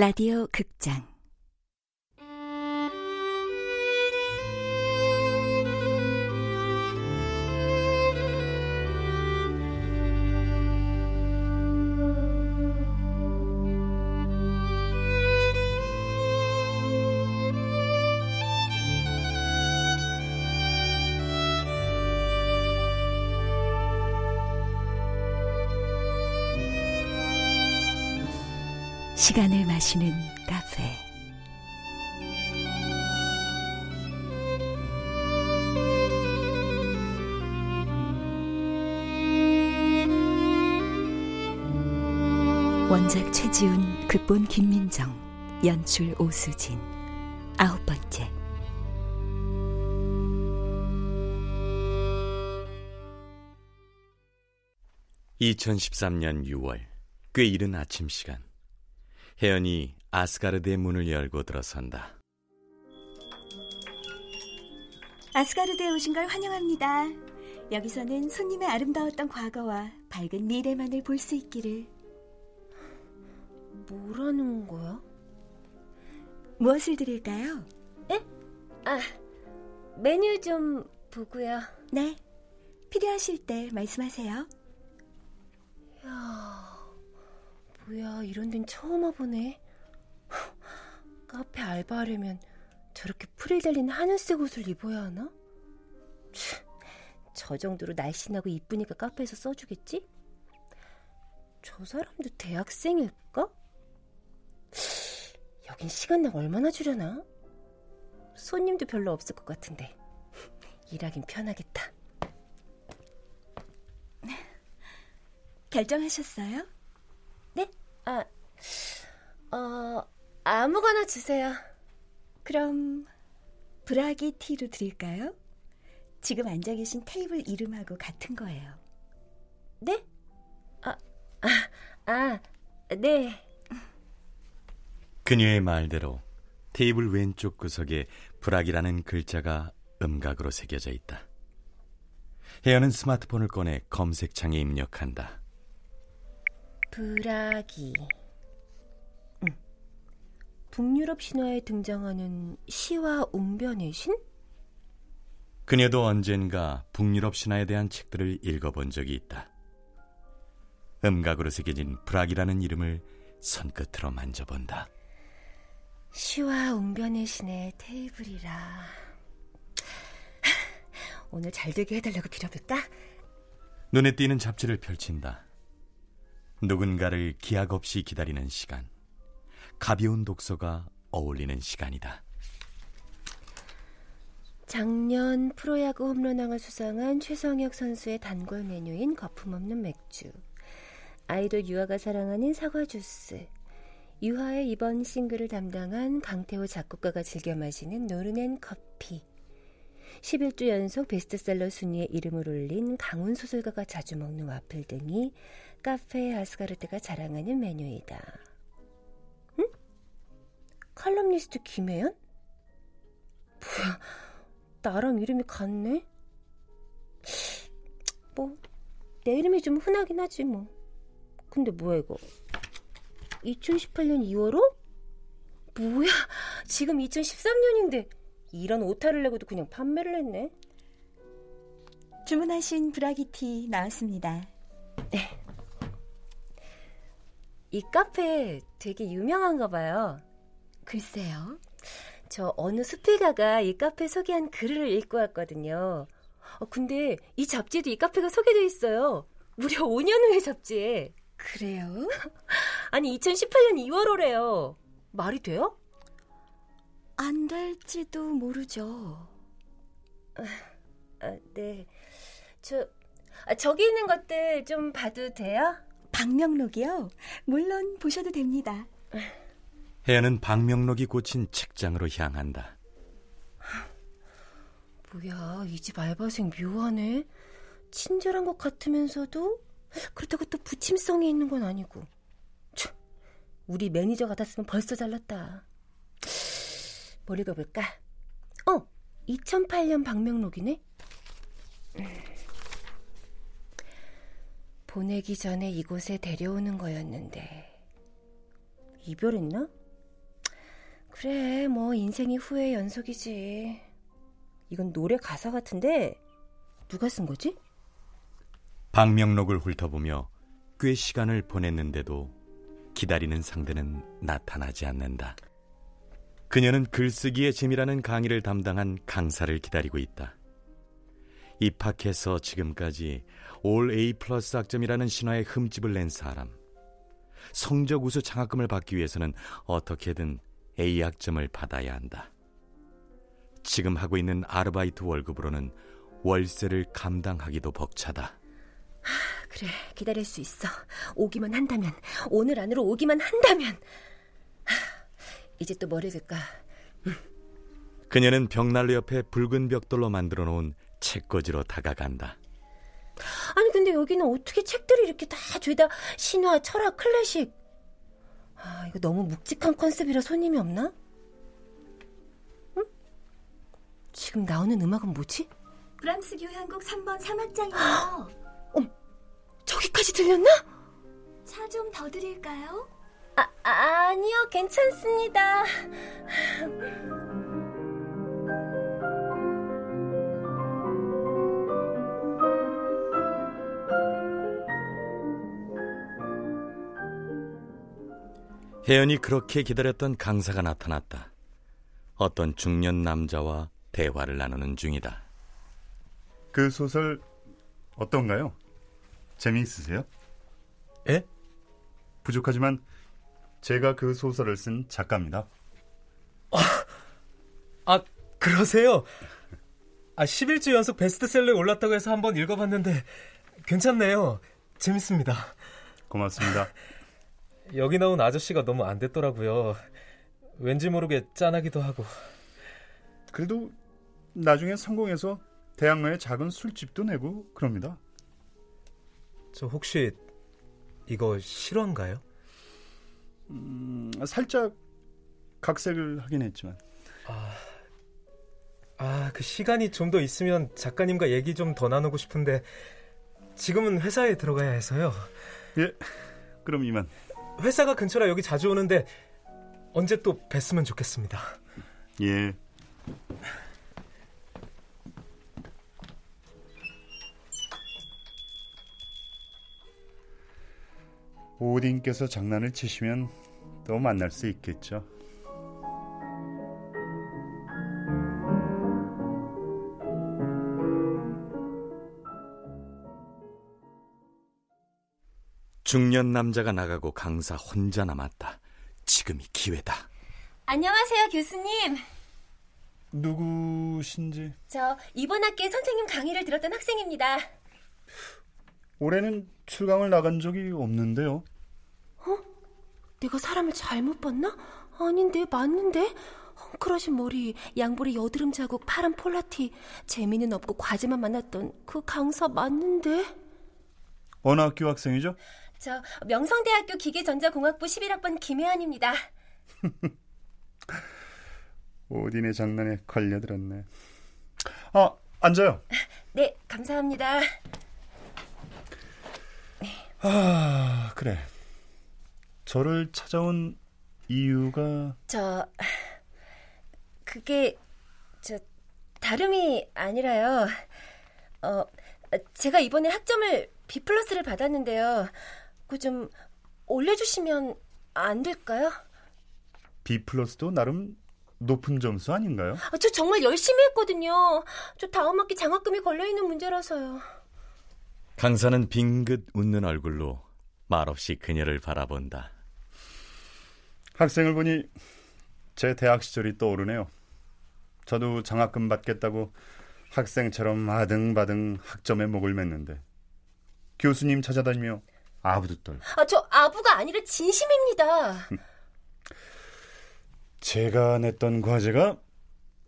라디오 극장 시간을 마시는 카페. 원작 최지훈 극본 김민정 연출 오수진. 아홉 번째. 2013년 6월 꽤 이른 아침 시간 혜연이 아스가르드의 문을 열고 들어선다. 아스가르드에 오신 걸 환영합니다. 여기서는 손님의 아름다웠던 과거와 밝은 미래만을 볼 수 있기를. 뭐라는 거야? 무엇을 드릴까요? 에? 아, 메뉴 좀 보고요. 네. 필요하실 때 말씀하세요. 뭐야, 이런 데는 처음 와보네. 카페 알바하려면 저렇게 풀이 달린 하늘색 옷을 입어야 하나? 저 정도로 날씬하고 이쁘니까 카페에서 써주겠지? 저 사람도 대학생일까? 여긴 시간당 얼마나 주려나? 손님도 별로 없을 것 같은데 일하긴 편하겠다. 결정하셨어요? 아, 어, 아무거나 주세요. 그럼 브라기 티로 드릴까요? 지금 앉아 계신 테이블 이름하고 같은 거예요. 네? 아, 아, 아, 네. 그녀의 말대로 테이블 왼쪽 구석에 브락이라는 글자가 음각으로 새겨져 있다. 혜연은 스마트폰을 꺼내 검색창에 입력한다. 브라기. 응. 북유럽 신화에 등장하는 시와 웅변의 신? 그녀도 언젠가 북유럽 신화에 대한 책들을 읽어본 적이 있다. 음각으로 새겨진 브락이라는 이름을 손끝으로 만져본다. 시와 웅변의 신의 테이블이라. 오늘 잘 되게 해달라고 빌어볼까? 눈에 띄는 잡지를 펼친다. 누군가를 기약 없이 기다리는 시간. 가벼운 독서가 어울리는 시간이다. 작년 프로야구 홈런왕을 수상한 최성혁 선수의 단골 메뉴인 거품없는 맥주. 아이돌 유아가 사랑하는 사과 주스. 유아의 이번 싱글을 담당한 강태호 작곡가가 즐겨 마시는 노르넨 커피. 11주 연속 베스트셀러 순위에 이름을 올린 강훈 소설가가 자주 먹는 와플 등이 카페 아스가르트가 자랑하는 메뉴이다. 응? 칼럼니스트 김혜연? 뭐야, 나랑 이름이 같네? 뭐, 내 이름이 좀 흔하긴 하지, 뭐. 근데 뭐야, 이거? 2018년 2월호? 뭐야, 지금 2013년인데, 이런 오타를 내고도 그냥 판매를 했네. 주문하신 브라기티 나왔습니다. 네. 이 카페 되게 유명한가 봐요. 글쎄요. 저 어느 수필가가 이 카페 소개한 글을 읽고 왔거든요. 어, 근데 이 잡지도 이 카페가 소개돼 있어요. 무려 5년 후의 잡지에. 그래요? 아니 2018년 2월호래요. 말이 돼요? 안 될지도 모르죠. 아, 아, 네. 저 아, 저기 있는 것들 좀 봐도 돼요? 방명록이요? 물론 보셔도 됩니다. 혜연은 방명록이 꽂힌 책장으로 향한다. 뭐야, 이 집 알바생 묘하네. 친절한 것 같으면서도 그렇다고 또 부침성이 있는 건 아니고. 참, 우리 매니저 같았으면 벌써 잘났다. 뭘 읽어볼까? 어, 2008년 방명록이네. 보내기 전에 이곳에 데려오는 거였는데 이별했나? 그래, 뭐 인생이 후회 연속이지. 이건 노래 가사 같은데 누가 쓴 거지? 방명록을 훑어보며 꽤 시간을 보냈는데도 기다리는 상대는 나타나지 않는다. 그녀는 글쓰기의 재미라는 강의를 담당한 강사를 기다리고 있다. 입학해서 지금까지 올 A 플러스 학점이라는 신화에 흠집을 낸 사람. 성적 우수 장학금을 받기 위해서는 어떻게든 A 학점을 받아야 한다. 지금 하고 있는 아르바이트 월급으로는 월세를 감당하기도 벅차다. 하, 그래, 기다릴 수 있어. 오기만 한다면, 오늘 안으로 오기만 한다면. 하, 이제 또 뭐를 들까? 그녀는 벽난로 옆에 붉은 벽돌로 만들어 놓은 책꽂이로 다가간다. 아니 근데 여기는 어떻게 책들이 이렇게 다 죄다 신화, 철학, 클래식. 아 이거 너무 묵직한 컨셉이라 손님이 없나? 응? 지금 나오는 음악은 뭐지? 브람스 교향곡 3번 3악장이에요. 어, 저기까지 들렸나? 차 좀 더 드릴까요? 아, 아니요, 괜찮습니다. 혜연이 그렇게 기다렸던 강사가 나타났다. 어떤 중년 남자와 대화를 나누는 중이다. 그 소설 어떤가요? 재미있으세요? 예? 부족하지만 제가 그 소설을 쓴 작가입니다. 아, 아 그러세요? 아, 11주 연속 베스트셀러에 올랐다고 해서 한번 읽어봤는데 괜찮네요. 재밌습니다. 고맙습니다. 여기 나온 아저씨가 너무 안 됐더라고요. 왠지 모르게 짠하기도 하고. 그래도 나중에 성공해서 대학로에 작은 술집도 내고 그럽니다. 저 혹시 이거 실화인가요? 음, 살짝 각색을 하긴 했지만. 아, 아, 그 시간이 좀 더 있으면 작가님과 얘기 좀 더 나누고 싶은데 지금은 회사에 들어가야 해서요. 예, 그럼 이만. 회사가 근처라 여기 자주 오는데 언제 또 뵀으면 좋겠습니다. 예. 오딘께서 장난을 치시면 또 만날 수 있겠죠. 중년 남자가 나가고 강사 혼자 남았다. 지금이 기회다. 안녕하세요, 교수님. 누구신지? 저 이번 학기에 선생님 강의를 들었던 학생입니다. 올해는 출강을 나간 적이 없는데요. 어? 내가 사람을 잘못 봤나? 아닌데, 맞는데? 헝클어진 머리, 양볼에 여드름 자국, 파란 폴라티, 재미는 없고 과제만 만났던 그 강사 맞는데? 어느 학교 학생이죠? 저 명성대학교 기계전자공학부 11학번 김혜안입니다. 오딘의 장난에 걸려들었네. 아, 앉아요. 네, 감사합니다. 아, 그래. 저를 찾아온 이유가 저 그게 저 다름이 아니라요. 어 제가 이번에 학점을 B 플러스를 받았는데요. 그좀 올려주시면 안 될까요? B 플러스도 나름 높은 점수 아닌가요? 아, 저 정말 열심히 했거든요. 저 다음 학기 장학금이 걸려 있는 문제라서요. 강사는 빙긋 웃는 얼굴로 말없이 그녀를 바라본다. 학생을 보니 제 대학 시절이 떠오르네요. 저도 장학금 받겠다고 학생처럼 아등바등 학점에 목을 맸는데 교수님 찾아다니며 아부도 떨고 아, 저 아부가 아니라 진심입니다. 제가 냈던 과제가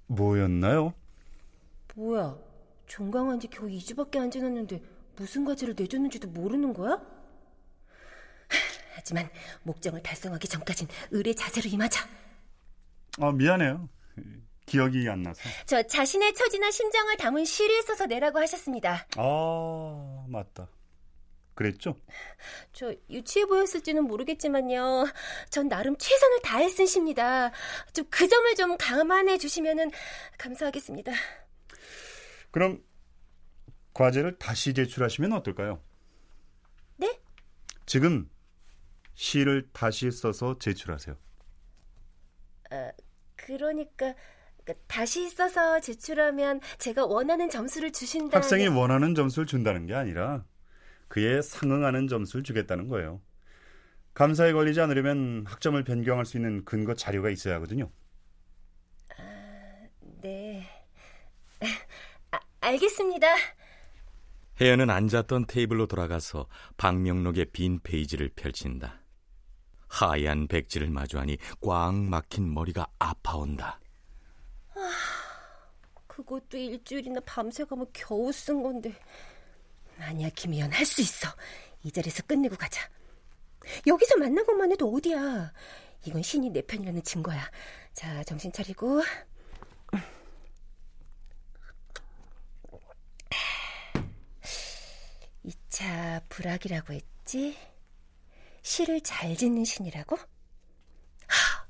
뭐였나요? 뭐야? 종강한 지 겨우 2주밖에 안 지났는데 무슨 과제를 내줬는지도 모르는 거야? 하지만 목적을 달성하기 전까진 의뢰 자세로 임하자. 아, 미안해요. 기억이 안 나서. 저 자신의 처지나 심정을 담은 시를 써서 내라고 하셨습니다. 아, 맞다. 그랬죠? 저 유치해 보였을지는 모르겠지만요. 전 나름 최선을 다해 쓴 시입니다. 좀 그 점을 좀 감안해 주시면 감사하겠습니다. 그럼 과제를 다시 제출하시면 어떨까요? 네? 지금 시를 다시 써서 제출하세요. 어, 그러니까 다시 써서 제출하면 제가 원하는 점수를 주신다. 학생이 원하는 점수를 준다는 게 아니라 그에 상응하는 점수를 주겠다는 거예요. 감사에 걸리지 않으려면 학점을 변경할 수 있는 근거 자료가 있어야 하거든요. 아, 네. 아, 알겠습니다. 혜연은 앉았던 테이블로 돌아가서 방명록의 빈 페이지를 펼친다. 하얀 백지를 마주하니 꽉 막힌 머리가 아파온다. 아, 그것도 일주일이나 밤새가며 겨우 쓴 건데. 아니야, 김희연, 할 수 있어. 이 자리에서 끝내고 가자. 여기서 만난 것만 해도 어디야. 이건 신이 내 편이라는 증거야. 자, 정신 차리고. 2차 불악이라고 했지? 시를 잘 짓는 신이라고? 하,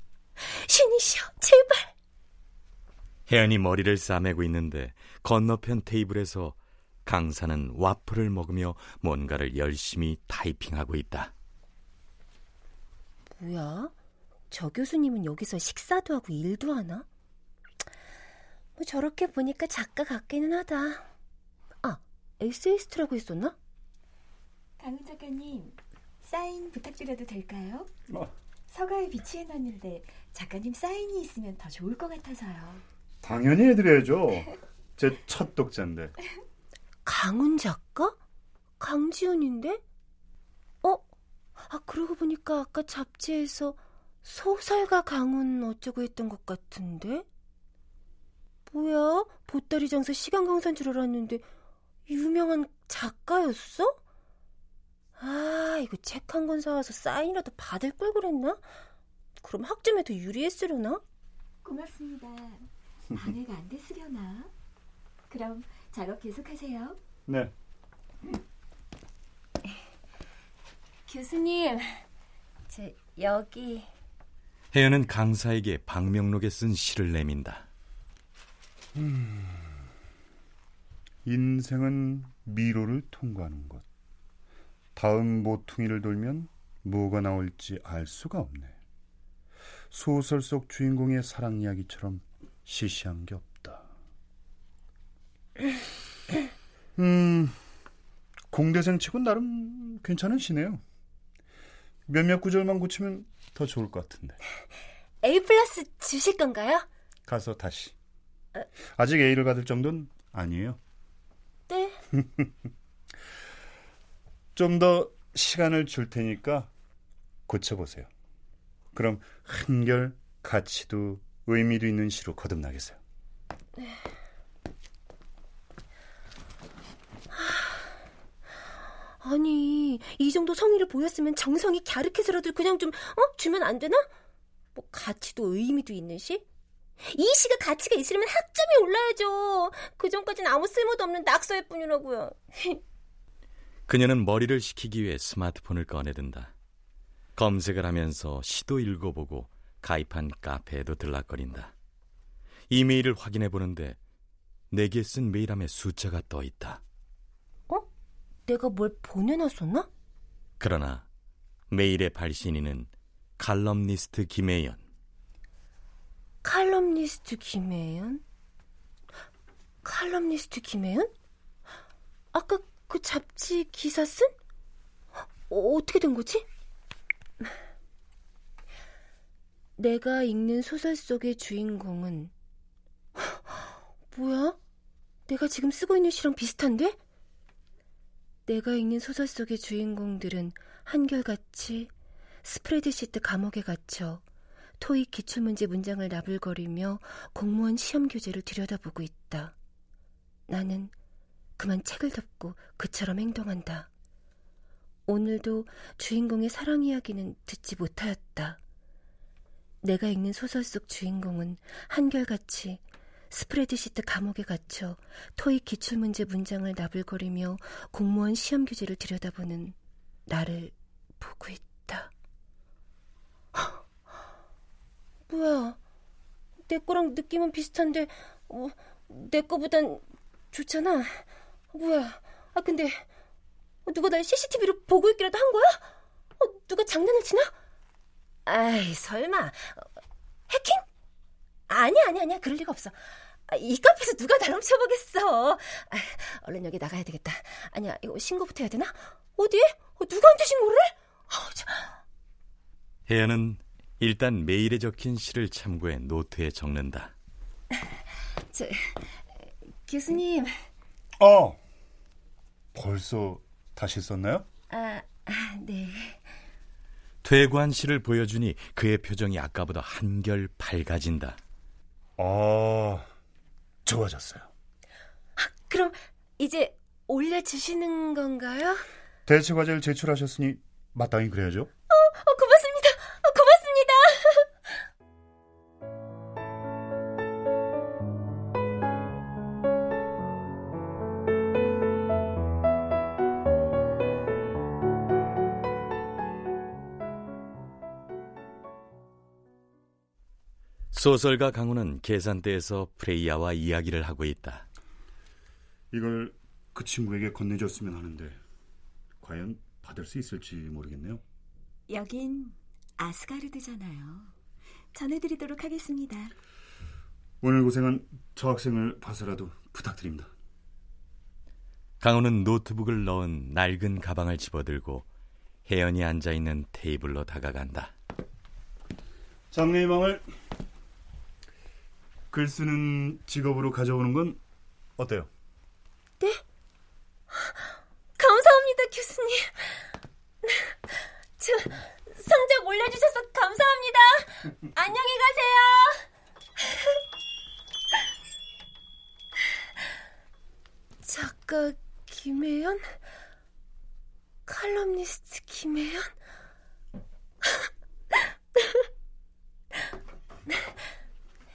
신이시여, 제발! 혜연이 머리를 싸매고 있는데 건너편 테이블에서 강사는 와플을 먹으며 뭔가를 열심히 타이핑하고 있다. 뭐야? 저 교수님은 여기서 식사도 하고 일도 하나? 뭐 저렇게 보니까 작가 같기는 하다. 아, 에세이스트라고 했었나? 강은 작가님, 사인 부탁드려도 될까요? 뭐? 서가에 비치해놨는데 작가님 사인이 있으면 더 좋을 것 같아서요. 당연히 해드려야죠. 제 첫 독자인데. 강훈 작가? 강지훈인데? 어? 아, 그러고 보니까 아까 잡지에서 소설가 강훈 어쩌고 했던 것 같은데? 뭐야? 보따리 장사 시간 강사인 줄 알았는데 유명한 작가였어? 아, 이거 책 한 권 사와서 사인이라도 받을 걸 그랬나? 그럼 학점에 더 유리했으려나? 고맙습니다. 방해가 안 됐으려나? 그럼 작업 계속하세요. 네. 교수님, 저 여기 혜연은 강사에게 방명록에 쓴 시를 내민다. 음, 인생은 미로를 통과하는 것. 다음 모퉁이를 돌면 뭐가 나올지 알 수가 없네. 소설 속 주인공의 사랑 이야기처럼 시시한 게 없다. 음, 공대생 치고 나름 괜찮은 시네요. 몇몇 구절만 고치면 더 좋을 것 같은데. A 플러스 주실 건가요? 가서 다시. 아직 A를 받을 정도는 아니에요. 네. 좀 더 시간을 줄 테니까 고쳐보세요. 그럼 한결 가치도 의미도 있는 시로 거듭나겠어요. 아니, 이 정도 성의를 보였으면 정성이 갸륵해서라도 그냥 좀, 어? 주면 안 되나? 뭐, 가치도 의미도 있는 시? 이 시가 가치가 있으려면 학점이 올라야죠. 그 전까지는 아무 쓸모도 없는 낙서일 뿐이라고요. 그녀는 머리를 식히기 위해 스마트폰을 꺼내든다. 검색을 하면서 시도 읽어보고 가입한 카페에도 들락거린다. 이메일을 확인해 보는데 내게 쓴 메일함에 숫자가 떠 있다. 어? 내가 뭘 보내놨었나? 그러나 메일의 발신인은 칼럼니스트 김혜연. 칼럼니스트 김혜연? 칼럼니스트 김혜연? 아까 그 잡지 기사 쓴? 어, 어떻게 된 거지? 내가 읽는 소설 속의 주인공은 뭐야? 내가 지금 쓰고 있는 시랑 비슷한데? 내가 읽는 소설 속의 주인공들은 한결같이 스프레드시트 감옥에 갇혀 토익 기출문제 문장을 나불거리며 공무원 시험 교재를 들여다보고 있다. 나는 그만 책을 덮고 그처럼 행동한다. 오늘도 주인공의 사랑 이야기는 듣지 못하였다. 내가 읽는 소설 속 주인공은 한결같이 스프레드시트 감옥에 갇혀 토익 기출문제 문장을 나불거리며 공무원 시험 교재를 들여다보는 나를 보고 있다. 뭐야? 내 거랑 느낌은 비슷한데 어, 내 거보단 좋잖아. 뭐야? 아 근데 누가 날 CCTV로 보고 있기라도 한 거야? 어, 누가 장난을 치나? 아이 설마 해킹? 아니야 아니야 아니야 그럴 리가 없어. 아, 이 카페에서 누가 나를 훔쳐보겠어. 아, 얼른 여기 나가야 되겠다. 아니야 이거 신고부터 해야 되나? 어디에? 어, 누구한테 신고를 해? 어, 저... 혜연은 일단 메일에 적힌 시를 참고해 노트에 적는다. 저, 교수님. 어. 벌써 다시 썼나요? 아, 아, 네. 퇴고한 시를 보여주니 그의 표정이 아까보다 한결 밝아진다. 아, 좋아졌어요. 아, 그럼 이제 올려주시는 건가요? 대체 과제를 제출하셨으니 마땅히 그래야죠. 어, 어 고맙습니다. 소설가 강우는 계산대에서 프레이야와 이야기를 하고 있다. 이걸 그 친구에게 건네줬으면 하는데 과연 받을 수 있을지 모르겠네요. 여긴 아스가르드잖아요. 전해드리도록 하겠습니다. 오늘 고생한 저 학생을 봐서라도 부탁드립니다. 강우는 노트북을 넣은 낡은 가방을 집어들고 혜연이 앉아 있는 테이블로 다가간다. 장래희망을 글 쓰는 직업으로 가져오는 건 어때요? 네? 감사합니다, 교수님. 저 성적 올려주셔서 감사합니다. 안녕히 가세요. 작가 김혜연? 칼럼니스트 김혜연?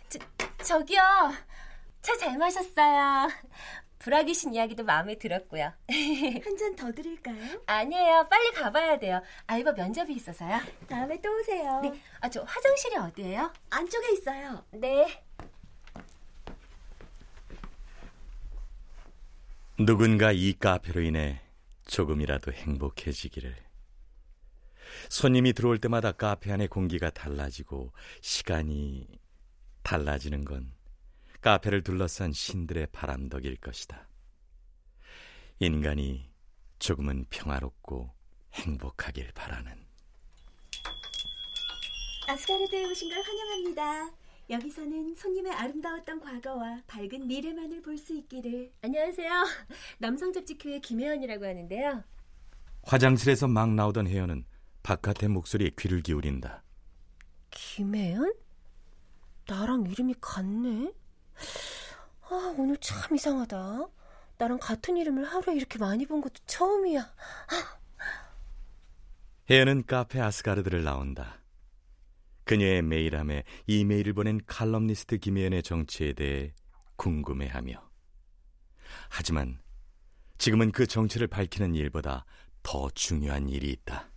저, 저기요. 차 잘 마셨어요. 불화귀신 이야기도 마음에 들었고요. 한 잔 더 드릴까요? 아니에요. 빨리 가봐야 돼요. 알바 면접이 있어서요. 다음에 또 오세요. 네. 아, 저 화장실이 어디예요? 안쪽에 있어요. 네. 누군가 이 카페로 인해 조금이라도 행복해지기를. 손님이 들어올 때마다 카페 안의 공기가 달라지고 시간이 달라지는 건 카페를 둘러싼 신들의 바람덕일 것이다. 인간이 조금은 평화롭고 행복하길 바라는. 아스가르드에 오신 걸 환영합니다. 여기서는 손님의 아름다웠던 과거와 밝은 미래만을 볼 수 있기를. 안녕하세요. 남성 잡지교회 김혜연이라고 하는데요. 화장실에서 막 나오던 혜연은 바깥의 목소리에 귀를 기울인다. 김혜연? 나랑 이름이 같네? 아, 오늘 참 이상하다. 나랑 같은 이름을 하루에 이렇게 많이 본 것도 처음이야. 혜연은 카페 아스가르드를 나온다. 그녀의 메일함에 이메일을 보낸 칼럼니스트 김혜연의 정치에 대해 궁금해하며. 하지만 지금은 그 정체를 밝히는 일보다 더 중요한 일이 있다.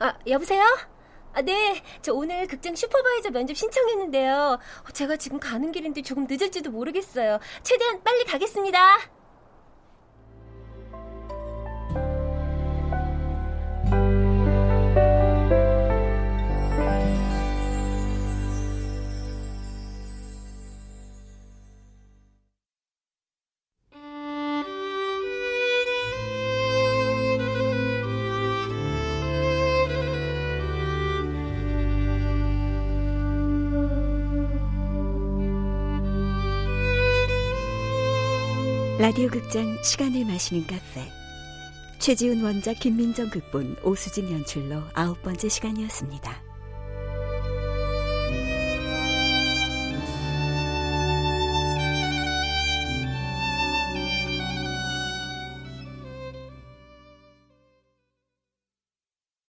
아, 여보세요? 아, 네. 저 오늘 극장 슈퍼바이저 면접 신청했는데요. 제가 지금 가는 길인데 조금 늦을지도 모르겠어요. 최대한 빨리 가겠습니다. 라디오 극장 시간을 마시는 카페 최지훈 원작 김민정 극본 오수진 연출로 아홉 번째 시간이었습니다.